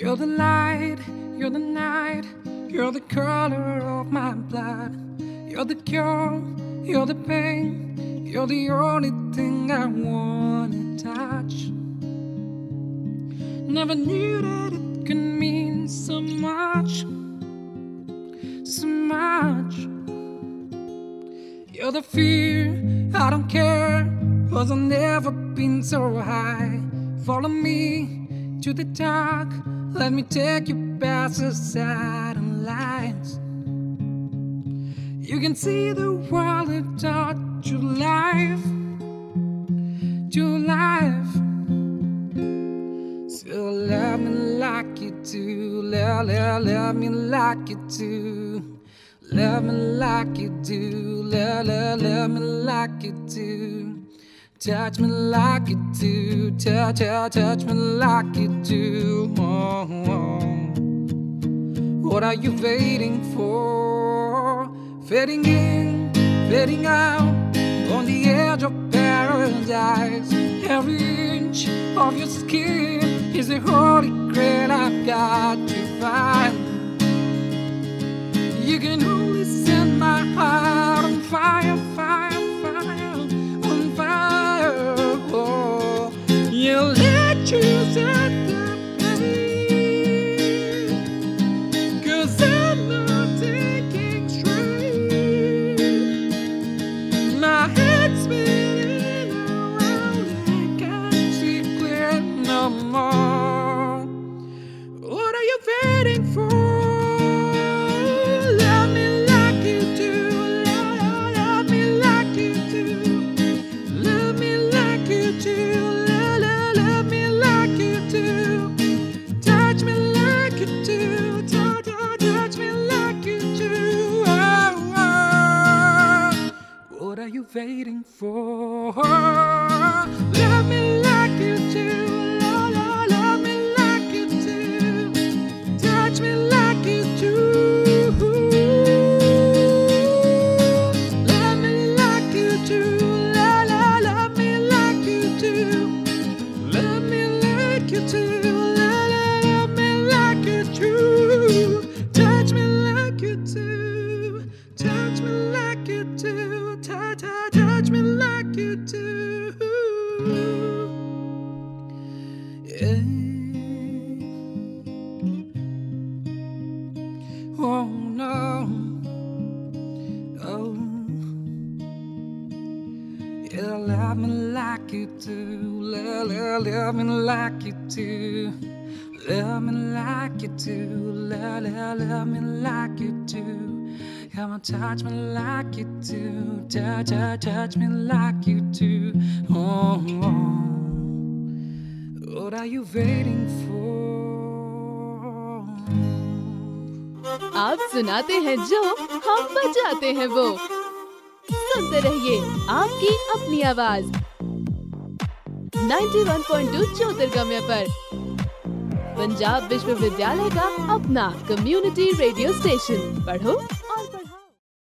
You're the light, you're the night, you're the color of my blood. You're the cure, you're the pain, you're the only thing I wanna touch. Never knew that it could mean so much, so much. You're the fear, I don't care, cause I'll never been so high. Follow me to the dark, let me take you past the silent lights. You can see the world without your life, your life. So love me like you do, love, love, love me like you do. Love me like you do, love, love, love me like you do. Touch me like you do, touch, touch, touch me like you do. Oh, oh. What are you waiting for? Fading in, fading out, on the edge of paradise. Every inch of your skin is a holy grail I've got to find. Let waiting for? You do. Yeah. Oh no. Oh. Yeah, love me like you do. Love, love, love me like you do. Love me like you do. Love, love, love me like you do. Come on, touch me like you do. Touch, touch, touch me like you do. Oh, oh. What are you waiting for? आप सुनाते हैं जो हम बजाते हैं वो सुनते रहिए आपकी अपनी आवाज़ 91.2 ज्योतिर्गम्य पर पंजाब विश्वविद्यालय का अपना कम्युनिटी रेडियो स्टेशन पढ़ो